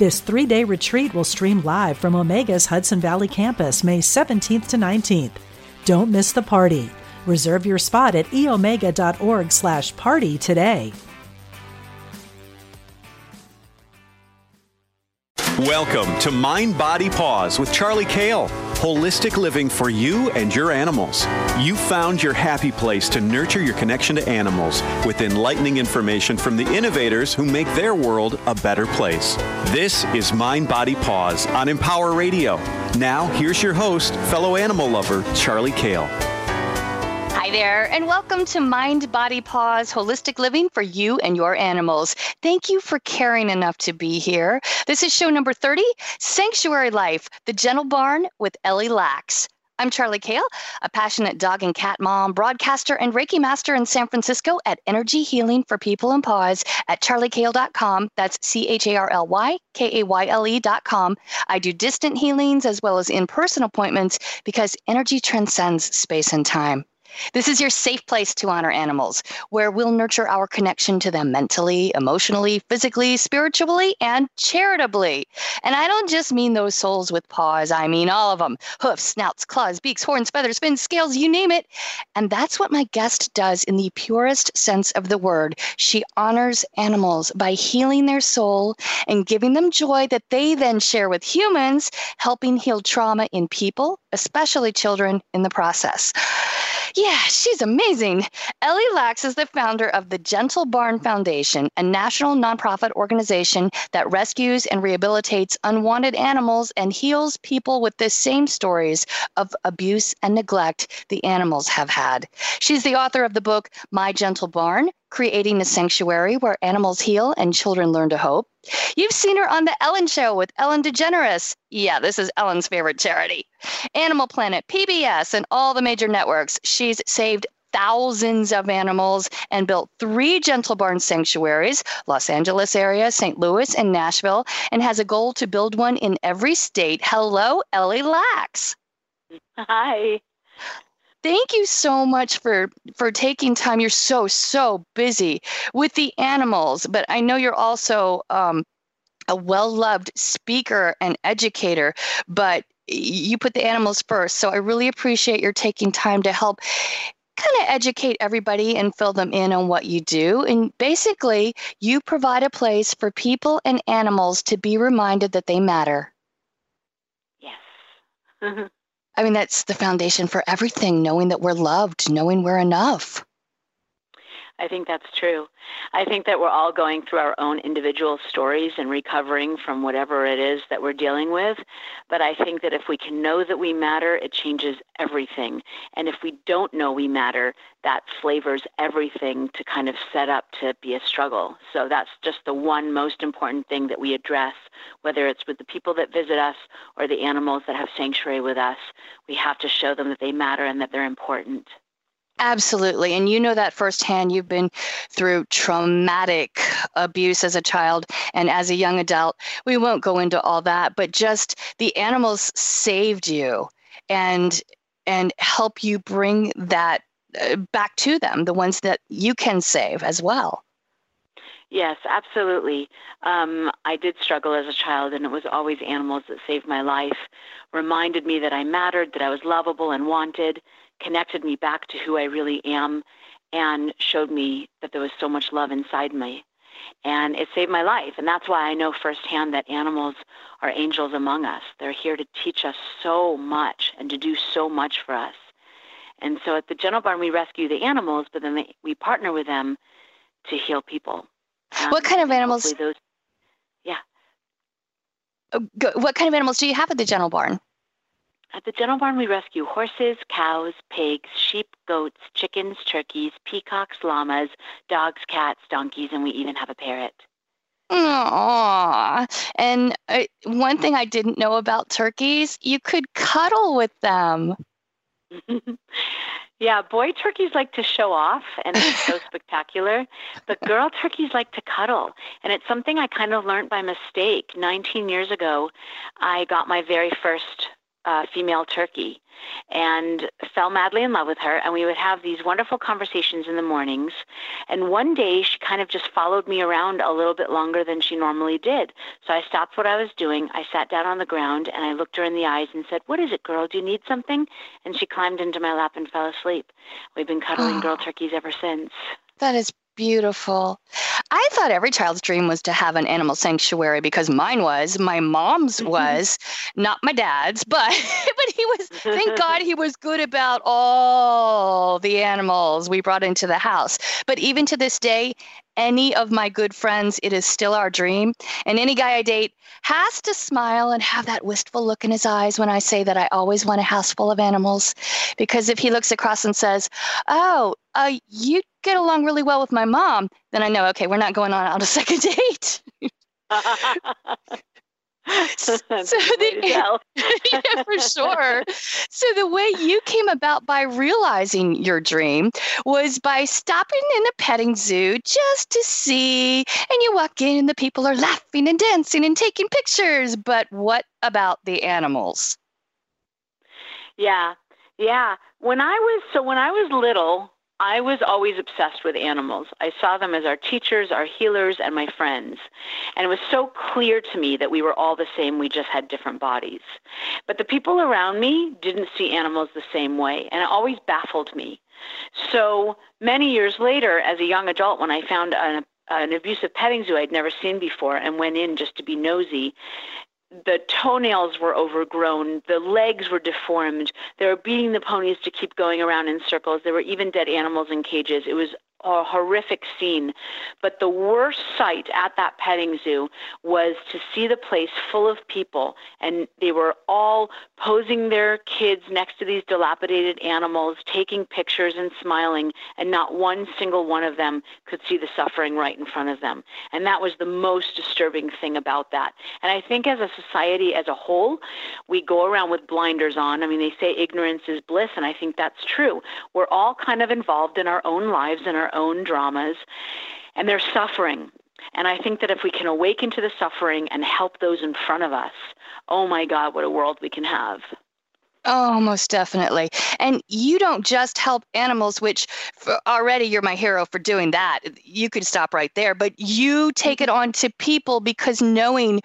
This three day retreat will stream live from Omega's Hudson Valley campus May 17th to 19th. Don't miss the party. Reserve your spot at eomega.org slash party today. Welcome to Mind Body Paws with Charly Kayle. Holistic living for you and your animals. You found your happy place to nurture your connection to animals with enlightening information from the innovators who make their world a better place. This is Mind Body Paws on Empower Radio. Now, here's your host, fellow animal lover, Charly Kayle. There, and welcome to Mind Body Paws Holistic Living for You and Your Animals. Thank you for caring enough to be here. This is show number 30 Sanctuary Life, the Gentle Barn with Ellie Laks. I'm Charly Kayle, a passionate dog and cat mom, broadcaster, and Reiki master in San Francisco at Energy Healing for People and Paws at charlykayle.com. That's C H A R L Y K A Y L E.com. I do distant healings as well as in person appointments because energy transcends space and time. This is your safe place to honor animals, where we'll nurture our connection to them mentally, emotionally, physically, spiritually, and charitably. And I don't just mean those souls with paws, I mean all of them hoofs, snouts, claws, beaks, horns, feathers, fins, scales, you name it. And that's what my guest does in the purest sense of the word. She honors animals by healing their soul and giving them joy that they then share with humans, helping heal trauma in people, especially children, in the process. Yeah, she's amazing. Ellie Laks is the founder of the Gentle Barn Foundation, a national nonprofit organization that rescues and rehabilitates unwanted animals and heals people with the same stories of abuse and neglect the animals have had. She's the author of the book My Gentle Barn creating a sanctuary where animals heal and children learn to hope. You've seen her on The Ellen Show with Ellen DeGeneres. Yeah, this is Ellen's favorite charity. Animal Planet, PBS, and all the major networks. She's saved thousands of animals and built three gentle barn sanctuaries los angeles area st louis and nashville and has a goal to build one in every state hello ellie laks hi thank you so much for for taking time. You're so so busy with the animals but i know you're also um, a well-loved speaker and educator but you put the animals first so i really appreciate your taking time to help kind of educate everybody and fill them in on what you do. And basically you provide a place for people and animals to be reminded that they matter. Yes I mean, that's the foundation for everything, knowing that we're loved, knowing we're enough. I think that's true. I think that we're all going through our own individual stories and recovering from whatever it is that we're dealing with. But I think that if we can know that we matter, it changes everything. And if we don't know we matter, that flavors everything to kind of set up to be a struggle. So that's just the one most important thing that we address, whether it's with the people that visit us or the animals that have sanctuary with us. We have to show them that they matter and that they're important. Absolutely. And you know that firsthand. You've been through traumatic abuse as a child and as a young adult. We won't go into all that, but just the animals saved you and and help you bring that uh, back to them, the ones that you can save as well. Yes, absolutely. Um, I did struggle as a child, and it was always animals that saved my life, reminded me that I mattered, that I was lovable and wanted, connected me back to who I really am and showed me that there was so much love inside me. And it saved my life. And that's why I know firsthand that animals are angels among us. They're here to teach us so much and to do so much for us. And so at the Gentle Barn, we rescue the animals, but then they, we partner with them to heal people. Um, what kind of animals? Those, yeah. Uh, what kind of animals do you have at the Gentle Barn? At the Gentle Barn, we rescue horses, cows, pigs, sheep, goats, chickens, turkeys, peacocks, llamas, dogs, cats, donkeys, and we even have a parrot. Aww. And uh, one thing I didn't know about turkeys, you could cuddle with them. yeah, boy turkeys like to show off and it's so spectacular, but girl turkeys like to cuddle. And it's something I kind of learned by mistake. 19 years ago, I got my very first uh, female turkey and fell madly in love with her. And we would have these wonderful conversations in the mornings. And one day she kind of just followed me around a little bit longer than she normally did. So I stopped what I was doing. I sat down on the ground and I looked her in the eyes and said, What is it, girl? Do you need something? And she climbed into my lap and fell asleep. We've been cuddling oh. girl turkeys ever since. That is beautiful. I thought every child's dream was to have an animal sanctuary because mine was, my mom's mm-hmm. was, not my dad's, but but he was thank God he was good about all the animals we brought into the house. But even to this day, any of my good friends, it is still our dream. And any guy I date has to smile and have that wistful look in his eyes when I say that I always want a house full of animals. Because if he looks across and says, Oh, uh, you get along really well with my mom, then I know, okay, we're not going on on a second date. so the, yeah, for sure. So the way you came about by realizing your dream was by stopping in a petting zoo just to see, and you walk in and the people are laughing and dancing and taking pictures. But what about the animals? Yeah, yeah. When I was so when I was little, I was always obsessed with animals. I saw them as our teachers, our healers, and my friends. And it was so clear to me that we were all the same, we just had different bodies. But the people around me didn't see animals the same way, and it always baffled me. So many years later, as a young adult, when I found an an abusive petting zoo I'd never seen before and went in just to be nosy the toenails were overgrown, the legs were deformed. They were beating the ponies to keep going around in circles. There were even dead animals in cages. It was a horrific scene. But the worst sight at that petting zoo was to see the place full of people, and they were all posing their kids next to these dilapidated animals, taking pictures and smiling, and not one single one of them could see the suffering right in front of them. And that was the most disturbing thing about that. And I think as a society as a whole, we go around with blinders on. I mean, they say ignorance is bliss, and I think that's true. We're all kind of involved in our own lives and our own dramas, and they're suffering. And I think that if we can awaken to the suffering and help those in front of us, oh my God, what a world we can have. Oh, most definitely. And you don't just help animals, which already you're my hero for doing that. You could stop right there, but you take it mm-hmm. on to people because knowing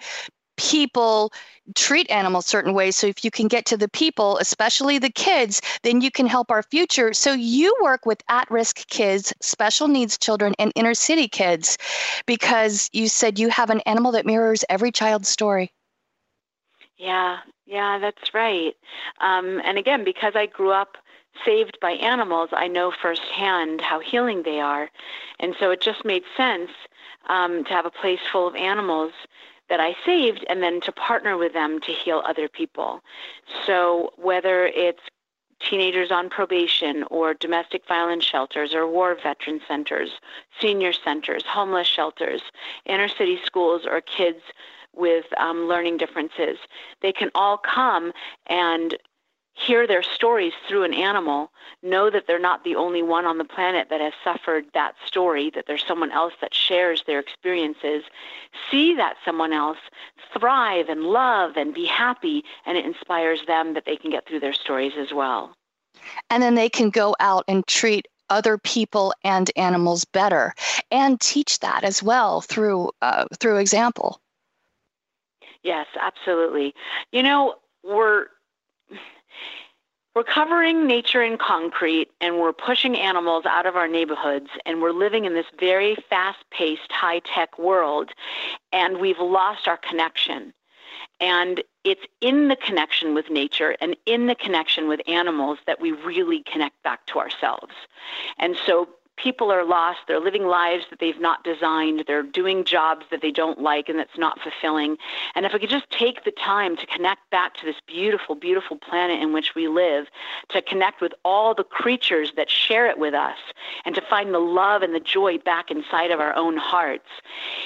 people treat animals certain ways. So if you can get to the people, especially the kids, then you can help our future. So you work with at risk kids, special needs children, and inner city kids because you said you have an animal that mirrors every child's story. Yeah, yeah, that's right. Um, and again, because I grew up saved by animals, I know firsthand how healing they are. And so it just made sense um, to have a place full of animals that I saved and then to partner with them to heal other people. So whether it's teenagers on probation or domestic violence shelters or war veteran centers, senior centers, homeless shelters, inner city schools or kids with um, learning differences. They can all come and hear their stories through an animal, know that they're not the only one on the planet that has suffered that story, that there's someone else that shares their experiences, see that someone else thrive and love and be happy, and it inspires them that they can get through their stories as well. And then they can go out and treat other people and animals better and teach that as well through uh, through example. Yes, absolutely. You know, we're we're covering nature in concrete and we're pushing animals out of our neighborhoods and we're living in this very fast-paced high-tech world and we've lost our connection. And it's in the connection with nature and in the connection with animals that we really connect back to ourselves. And so people are lost. They're living lives that they've not designed. They're doing jobs that they don't like and that's not fulfilling. And if we could just take the time to connect back to this beautiful, beautiful planet in which we live, to connect with all the creatures that share it with us, and to find the love and the joy back inside of our own hearts,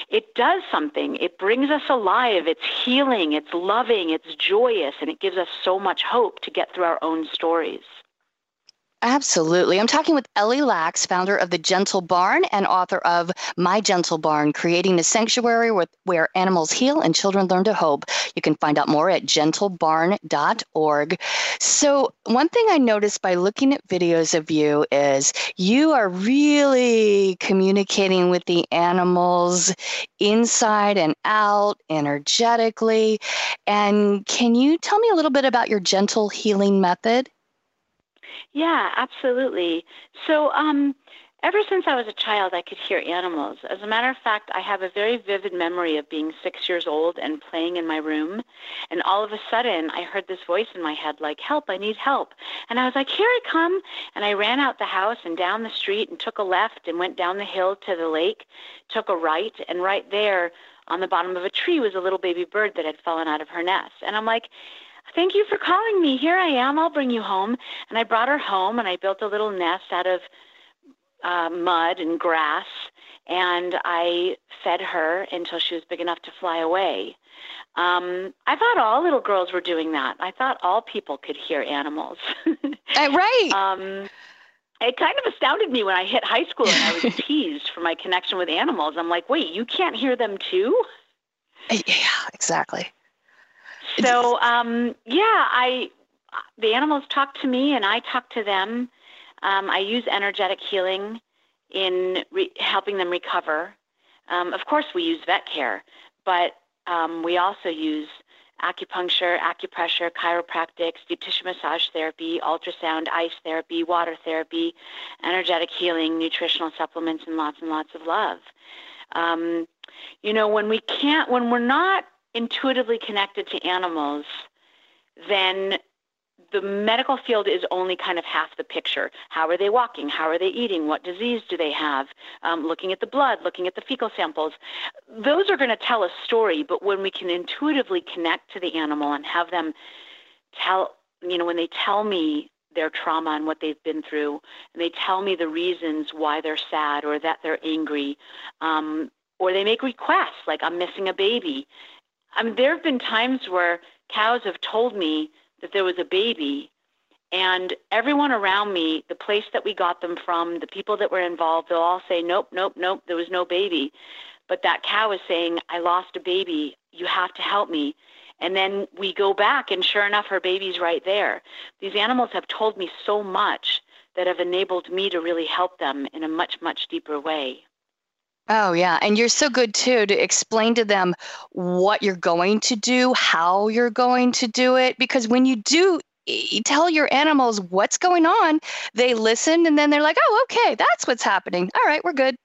it does something. It brings us alive. It's healing. It's loving. It's joyous. And it gives us so much hope to get through our own stories. Absolutely. I'm talking with Ellie Laks, founder of The Gentle Barn and author of My Gentle Barn, creating a sanctuary with, where animals heal and children learn to hope. You can find out more at gentlebarn.org. So, one thing I noticed by looking at videos of you is you are really communicating with the animals inside and out energetically. And can you tell me a little bit about your gentle healing method? Yeah, absolutely. So, um, ever since I was a child, I could hear animals. As a matter of fact, I have a very vivid memory of being six years old and playing in my room. And all of a sudden, I heard this voice in my head, like, Help, I need help. And I was like, Here I come. And I ran out the house and down the street and took a left and went down the hill to the lake, took a right. And right there on the bottom of a tree was a little baby bird that had fallen out of her nest. And I'm like, Thank you for calling me. Here I am. I'll bring you home. And I brought her home and I built a little nest out of uh, mud and grass. And I fed her until she was big enough to fly away. Um, I thought all little girls were doing that. I thought all people could hear animals. uh, right. Um, it kind of astounded me when I hit high school and I was teased for my connection with animals. I'm like, wait, you can't hear them too? Yeah, exactly. So um, yeah, I the animals talk to me and I talk to them. Um, I use energetic healing in re- helping them recover. Um, of course, we use vet care, but um, we also use acupuncture, acupressure, chiropractic, deep tissue massage therapy, ultrasound, ice therapy, water therapy, energetic healing, nutritional supplements, and lots and lots of love. Um, you know, when we can't, when we're not intuitively connected to animals, then the medical field is only kind of half the picture. How are they walking? How are they eating? What disease do they have? Um, looking at the blood, looking at the fecal samples. Those are going to tell a story, but when we can intuitively connect to the animal and have them tell, you know, when they tell me their trauma and what they've been through, and they tell me the reasons why they're sad or that they're angry, um, or they make requests like, I'm missing a baby. I mean, there have been times where cows have told me that there was a baby, and everyone around me, the place that we got them from, the people that were involved, they'll all say, nope, nope, nope, there was no baby. But that cow is saying, I lost a baby. You have to help me. And then we go back, and sure enough, her baby's right there. These animals have told me so much that have enabled me to really help them in a much, much deeper way. Oh, yeah. And you're so good too to explain to them what you're going to do, how you're going to do it. Because when you do you tell your animals what's going on, they listen and then they're like, oh, okay, that's what's happening. All right, we're good.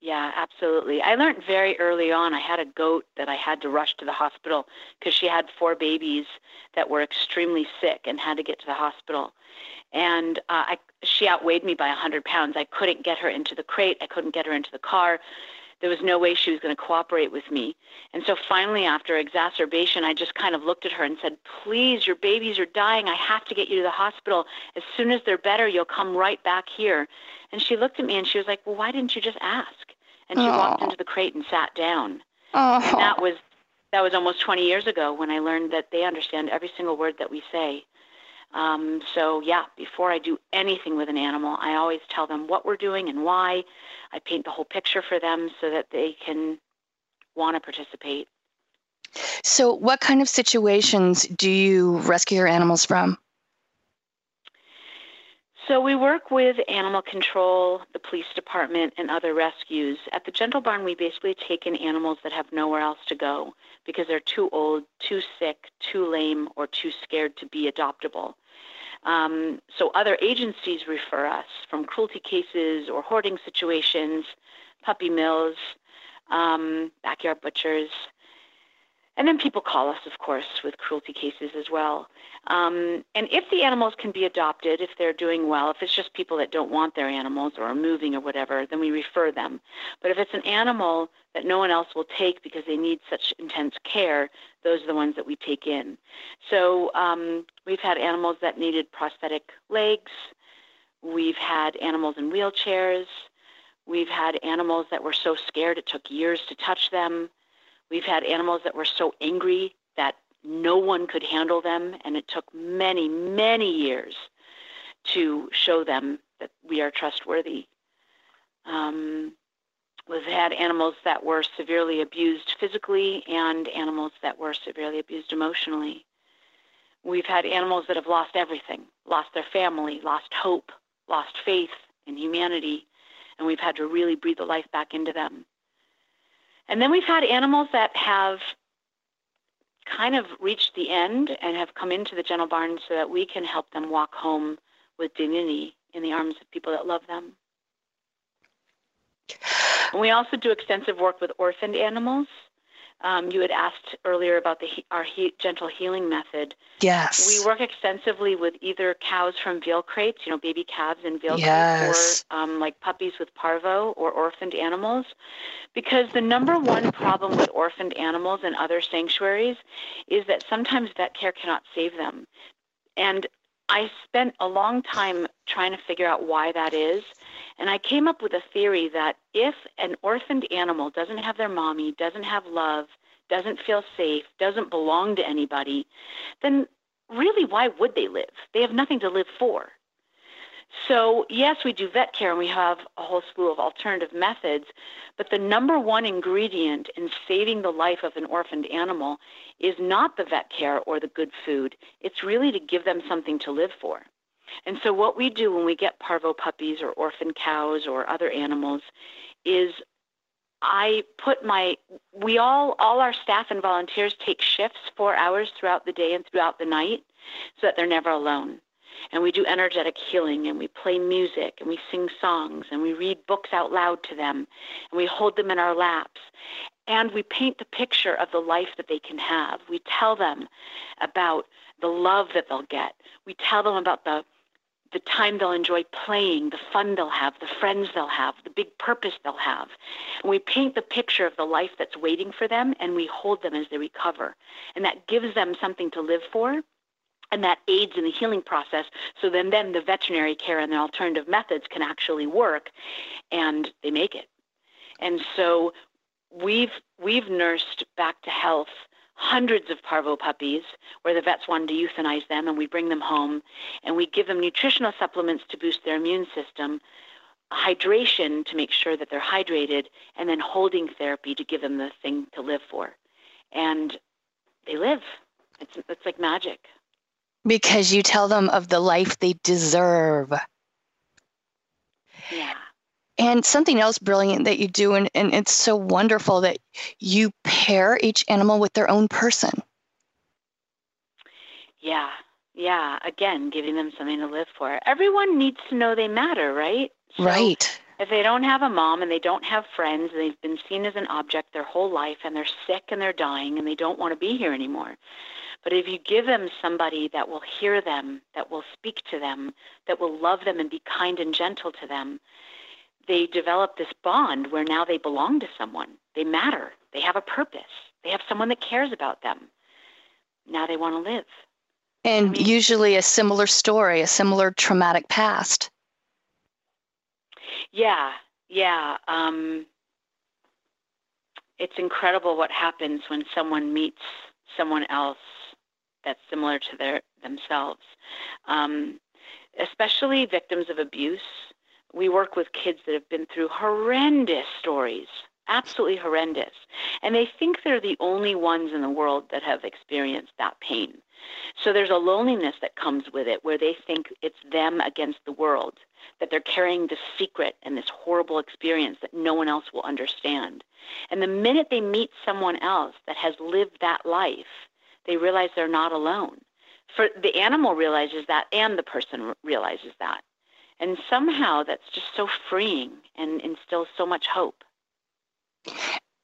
Yeah, absolutely. I learned very early on. I had a goat that I had to rush to the hospital because she had four babies that were extremely sick and had to get to the hospital and uh, I, she outweighed me by 100 pounds. I couldn't get her into the crate. I couldn't get her into the car. There was no way she was going to cooperate with me. And so finally, after exacerbation, I just kind of looked at her and said, Please, your babies are dying. I have to get you to the hospital. As soon as they're better, you'll come right back here. And she looked at me and she was like, Well, why didn't you just ask? And she Aww. walked into the crate and sat down. Aww. And that was that was almost 20 years ago when I learned that they understand every single word that we say. Um, so, yeah, before I do anything with an animal, I always tell them what we're doing and why. I paint the whole picture for them so that they can want to participate. So, what kind of situations do you rescue your animals from? So, we work with animal control, the police department, and other rescues. At the Gentle Barn, we basically take in animals that have nowhere else to go because they're too old, too sick, too lame, or too scared to be adoptable. Um, so other agencies refer us from cruelty cases or hoarding situations, puppy mills, um, backyard butchers. And then people call us, of course, with cruelty cases as well. Um, and if the animals can be adopted, if they're doing well, if it's just people that don't want their animals or are moving or whatever, then we refer them. But if it's an animal that no one else will take because they need such intense care, those are the ones that we take in. So um, we've had animals that needed prosthetic legs. We've had animals in wheelchairs. We've had animals that were so scared it took years to touch them. We've had animals that were so angry that no one could handle them, and it took many, many years to show them that we are trustworthy. Um, we've had animals that were severely abused physically and animals that were severely abused emotionally. We've had animals that have lost everything, lost their family, lost hope, lost faith in humanity, and we've had to really breathe the life back into them. And then we've had animals that have kind of reached the end and have come into the gentle barn so that we can help them walk home with dignity in the arms of people that love them. And we also do extensive work with orphaned animals. Um, you had asked earlier about the our he, gentle healing method. Yes. We work extensively with either cows from veal crates, you know, baby calves in veal yes. crates, or um, like puppies with parvo or orphaned animals. Because the number one problem with orphaned animals and other sanctuaries is that sometimes vet care cannot save them. And I spent a long time trying to figure out why that is. And I came up with a theory that if an orphaned animal doesn't have their mommy, doesn't have love, doesn't feel safe, doesn't belong to anybody, then really why would they live? They have nothing to live for. So, yes, we do vet care and we have a whole slew of alternative methods, but the number one ingredient in saving the life of an orphaned animal is not the vet care or the good food. It's really to give them something to live for. And so, what we do when we get parvo puppies or orphan cows or other animals is I put my, we all, all our staff and volunteers take shifts four hours throughout the day and throughout the night so that they're never alone and we do energetic healing and we play music and we sing songs and we read books out loud to them and we hold them in our laps and we paint the picture of the life that they can have. We tell them about the love that they'll get. We tell them about the the time they'll enjoy playing, the fun they'll have, the friends they'll have, the big purpose they'll have. And we paint the picture of the life that's waiting for them and we hold them as they recover. And that gives them something to live for and that aids in the healing process. So then, then the veterinary care and the alternative methods can actually work, and they make it. And so we've we've nursed back to health hundreds of parvo puppies where the vets wanted to euthanize them, and we bring them home, and we give them nutritional supplements to boost their immune system. Hydration to make sure that they're hydrated, and then holding therapy to give them the thing to live for. And they live. It's, it's like magic because you tell them of the life they deserve. Yeah. And something else brilliant that you do, and, and it's so wonderful that you pair each animal with their own person. Yeah, yeah. Again, giving them something to live for. Everyone needs to know they matter, right? So right. If they don't have a mom and they don't have friends, and they've been seen as an object their whole life, and they're sick and they're dying and they don't want to be here anymore, but if you give them somebody that will hear them, that will speak to them, that will love them and be kind and gentle to them, they develop this bond where now they belong to someone. They matter. They have a purpose. They have someone that cares about them. Now they want to live. And I mean, usually a similar story, a similar traumatic past. Yeah, yeah. Um, it's incredible what happens when someone meets someone else that's similar to their themselves. Um, especially victims of abuse. We work with kids that have been through horrendous stories, absolutely horrendous, and they think they're the only ones in the world that have experienced that pain. So there's a loneliness that comes with it where they think it's them against the world, that they're carrying this secret and this horrible experience that no one else will understand. And the minute they meet someone else that has lived that life, they realize they're not alone. For the animal realizes that, and the person realizes that, and somehow that's just so freeing and instills so much hope.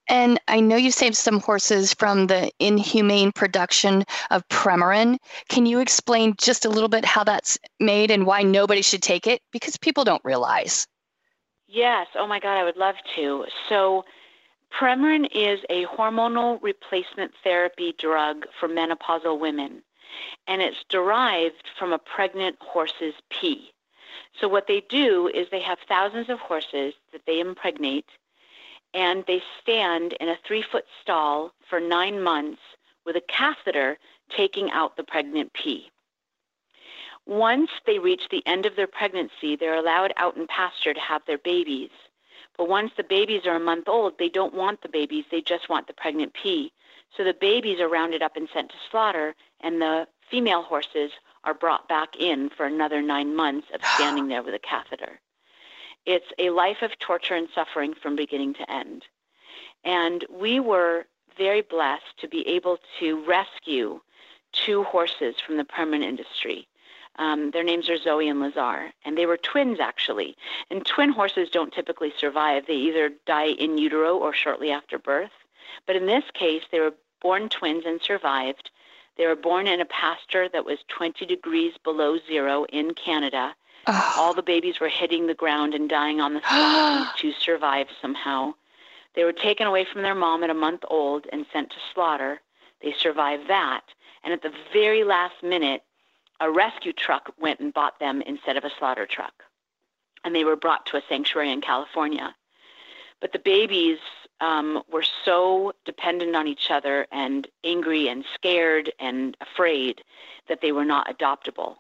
And I know you saved some horses from the inhumane production of Premarin. Can you explain just a little bit how that's made and why nobody should take it? Because people don't realize. Yes. Oh my God, I would love to. So, Premarin is a hormonal replacement therapy drug for menopausal women, and it's derived from a pregnant horse's pee. So, what they do is they have thousands of horses that they impregnate and they stand in a three foot stall for nine months with a catheter taking out the pregnant pee. Once they reach the end of their pregnancy, they're allowed out in pasture to have their babies. But once the babies are a month old, they don't want the babies, they just want the pregnant pee. So the babies are rounded up and sent to slaughter, and the female horses are brought back in for another nine months of standing there with a catheter. It's a life of torture and suffering from beginning to end. And we were very blessed to be able to rescue two horses from the Premarin industry. Um, their names are Zoe and Lazar, and they were twins actually. And twin horses don't typically survive. They either die in utero or shortly after birth. But in this case, they were born twins and survived. They were born in a pasture that was 20 degrees below zero in Canada, Oh. All the babies were hitting the ground and dying on the spot to survive somehow. They were taken away from their mom at a month old and sent to slaughter. They survived that. And at the very last minute, a rescue truck went and bought them instead of a slaughter truck. And they were brought to a sanctuary in California. But the babies um, were so dependent on each other and angry and scared and afraid that they were not adoptable.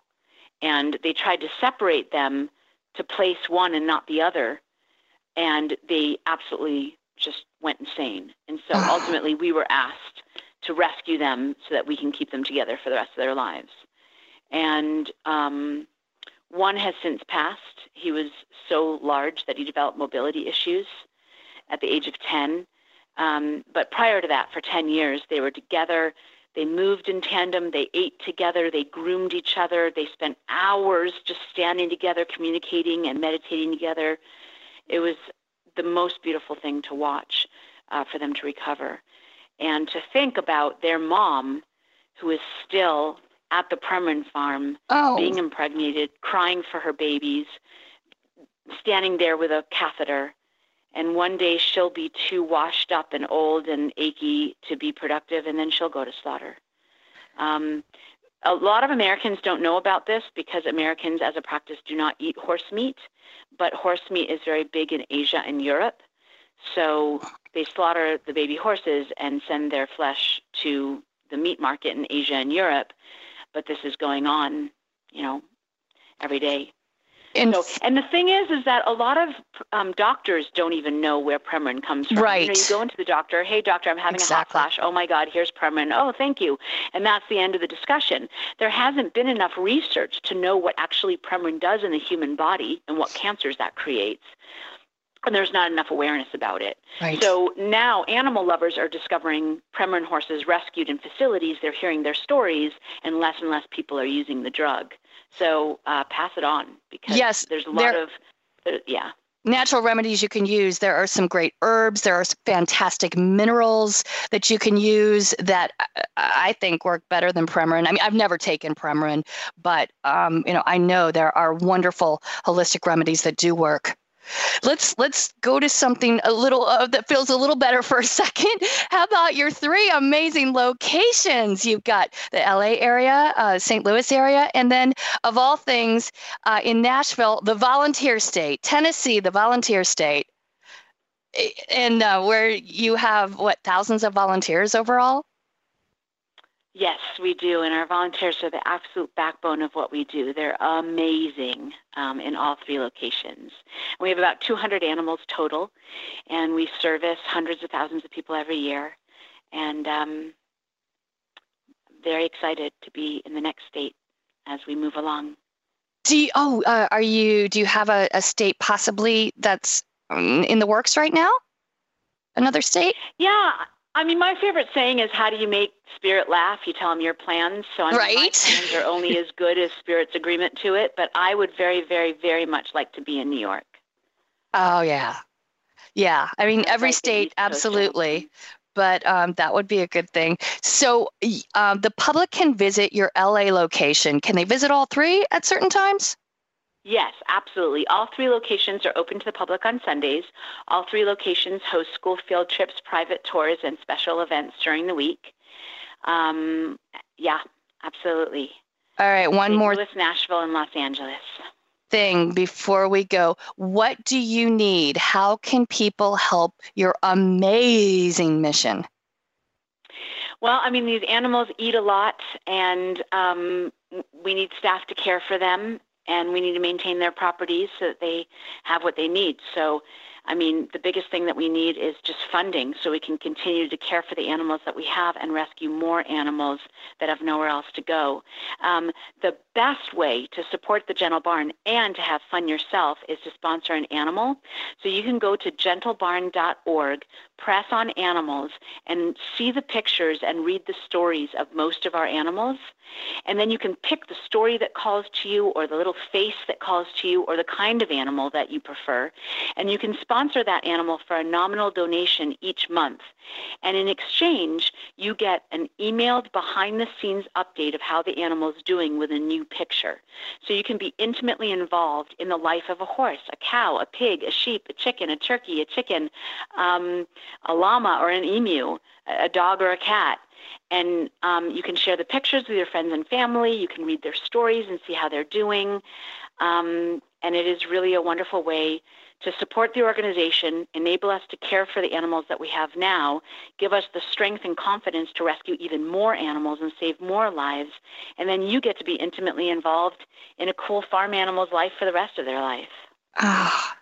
And they tried to separate them to place one and not the other and they absolutely just went insane. And so ultimately we were asked to rescue them so that we can keep them together for the rest of their lives. And um, one has since passed. He was so large that he developed mobility issues at the age of 10 um, but prior to that for 10 years they were together they moved in tandem, they ate together, they groomed each other, they spent hours just standing together, communicating and meditating together. It was the most beautiful thing to watch uh, for them to recover. And to think about their mom, who is still at the Premarin farm, oh. being impregnated, crying for her babies, standing there with a catheter, and one day she'll be too washed up and old and achy to be productive, and then she'll go to slaughter. Um, a lot of Americans don't know about this because Americans, as a practice, do not eat horse meat, but horse meat is very big in Asia and Europe. So they slaughter the baby horses and send their flesh to the meat market in Asia and Europe. But this is going on, you know, every day. And, so, and the thing is, is that a lot of um, doctors don't even know where Premarin comes from. Right. You, know, you go into the doctor, hey doctor, I'm having exactly. a hot flash. Oh my God, here's Premarin. Oh, thank you. And that's the end of the discussion. There hasn't been enough research to know what actually Premarin does in the human body and what cancers that creates and there's not enough awareness about it. Right. So now animal lovers are discovering Premarin horses rescued in facilities. They're hearing their stories, and less and less people are using the drug. So uh, pass it on because yes, there's a lot of uh, yeah natural remedies you can use. There are some great herbs. There are fantastic minerals that you can use that uh, I think work better than Premarin. I mean, I've never taken Premarin, but um, you know, I know there are wonderful holistic remedies that do work. Let's let's go to something a little uh, that feels a little better for a second. How about your three amazing locations? You've got the LA area, uh, St. Louis area, and then of all things uh, in Nashville, the volunteer state, Tennessee, the volunteer state, and uh, where you have what thousands of volunteers overall. Yes, we do, and our volunteers are the absolute backbone of what we do. They're amazing um, in all three locations. We have about 200 animals total, and we service hundreds of thousands of people every year. And um, very excited to be in the next state as we move along. Do you, oh, uh, are you? Do you have a, a state possibly that's um, in the works right now? Another state? Yeah, I mean, my favorite saying is, "How do you make spirit laugh?" You tell them your plans. So I mean, right. my plans are only as good as spirit's agreement to it. But I would very, very, very much like to be in New York. Oh yeah, Yeah, I mean, every state, absolutely. But um, that would be a good thing. So um, the public can visit your LA location. Can they visit all three at certain times? Yes, absolutely. All three locations are open to the public on Sundays. All three locations host school field trips, private tours, and special events during the week. Um, yeah, absolutely. All right, one St. more. Louis, Nashville, and Los Angeles thing before we go. What do you need? How can people help your amazing mission? Well, I mean, these animals eat a lot, and um, we need staff to care for them, and we need to maintain their properties so that they have what they need. So I mean, the biggest thing that we need is just funding so we can continue to care for the animals that we have and rescue more animals that have nowhere else to go. Um, the best way to support the Gentle Barn and to have fun yourself is to sponsor an animal. So you can go to gentlebarn.org, press on animals, and see the pictures and read the stories of most of our animals. And then you can pick the story that calls to you or the little face that calls to you or the kind of animal that you prefer. And you can sponsor that animal for a nominal donation each month. And in exchange, you get an emailed behind the scenes update of how the animal is doing with a new picture. So you can be intimately involved in the life of a horse, a cow, a pig, a sheep, a chicken, a turkey, a chicken, um, a llama or an emu, a dog or a cat and um, you can share the pictures with your friends and family. You can read their stories and see how they're doing. Um, and it is really a wonderful way to support the organization, enable us to care for the animals that we have now, give us the strength and confidence to rescue even more animals and save more lives. And then you get to be intimately involved in a cool farm animal's life for the rest of their life. Ah.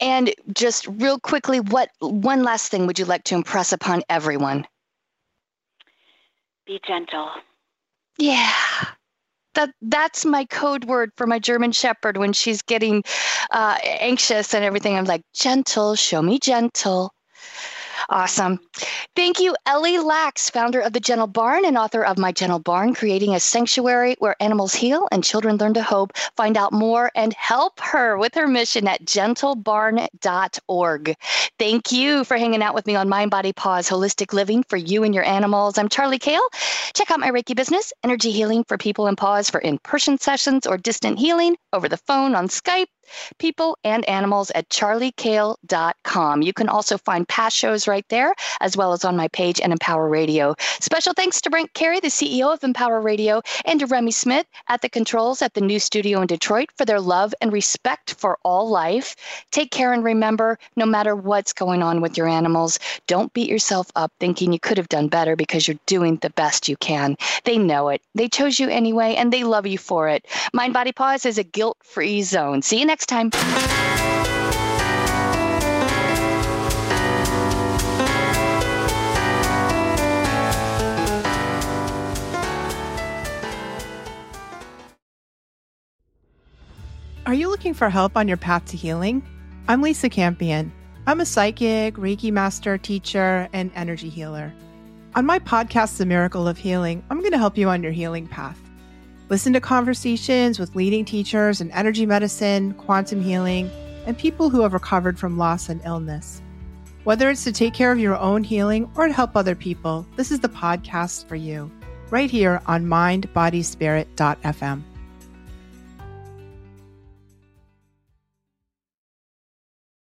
And just real quickly, what one last thing would you like to impress upon everyone? Be gentle. Yeah. That that's my code word for my German Shepherd when she's getting uh, anxious and everything. I'm like, gentle, show me gentle. Awesome. Thank you, Ellie Laks, founder of The Gentle Barn and author of My Gentle Barn, creating a sanctuary where animals heal and children learn to hope. Find out more and help her with her mission at gentlebarn.org. Thank you for hanging out with me on Mind Body Paws Holistic Living for you and your animals. I'm Charly Kayle. Check out my Reiki business, Energy Healing for People and Paws, for in person sessions or distant healing over the phone on Skype people and animals at charlykayle.com. You can also find past shows right there, as well as on my page and Empower Radio. Special thanks to Brent Carey, the CEO of Empower Radio, and to Remy Smith at the controls at the new studio in Detroit for their love and respect for all life. Take care and remember no matter what's going on with your animals, don't beat yourself up thinking you could have done better because you're doing the best you can. They know it. They chose you anyway, and they love you for it. Mind Body Paws is a guilt free zone. See you next time. Are you looking for help on your path to healing? I'm Lisa Campion. I'm a psychic, Reiki master, teacher, and energy healer. On my podcast, The Miracle of Healing, I'm going to help you on your healing path. Listen to conversations with leading teachers in energy medicine, quantum healing, and people who have recovered from loss and illness. Whether it's to take care of your own healing or to help other people, this is the podcast for you, right here on mindbodyspirit.fm.